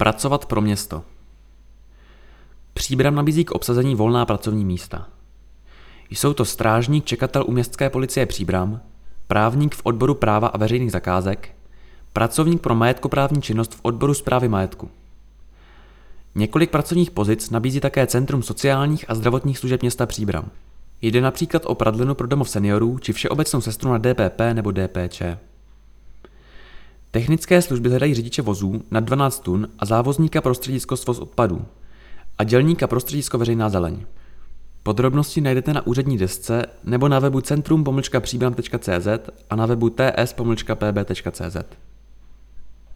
Pracovat pro město. Příbram nabízí k obsazení volná pracovní místa. Jsou to strážník čekatel u městské policie Příbram, právník v odboru práva a veřejných zakázek, pracovník pro majetkoprávní činnost v odboru zprávy majetku. Několik pracovních pozic nabízí také Centrum sociálních a zdravotních služeb města Příbram. Jde například o pradlinu pro domov seniorů či všeobecnou sestru na DPP nebo DPČ. Technické služby hledají řidiče vozů na 12 tun a závozníka pro středisko svoz odpadů a dělníka pro středisko veřejná zeleň. Podrobnosti najdete na úřední desce nebo na webu centrum-příbram.cz a na webu ts-pb.cz.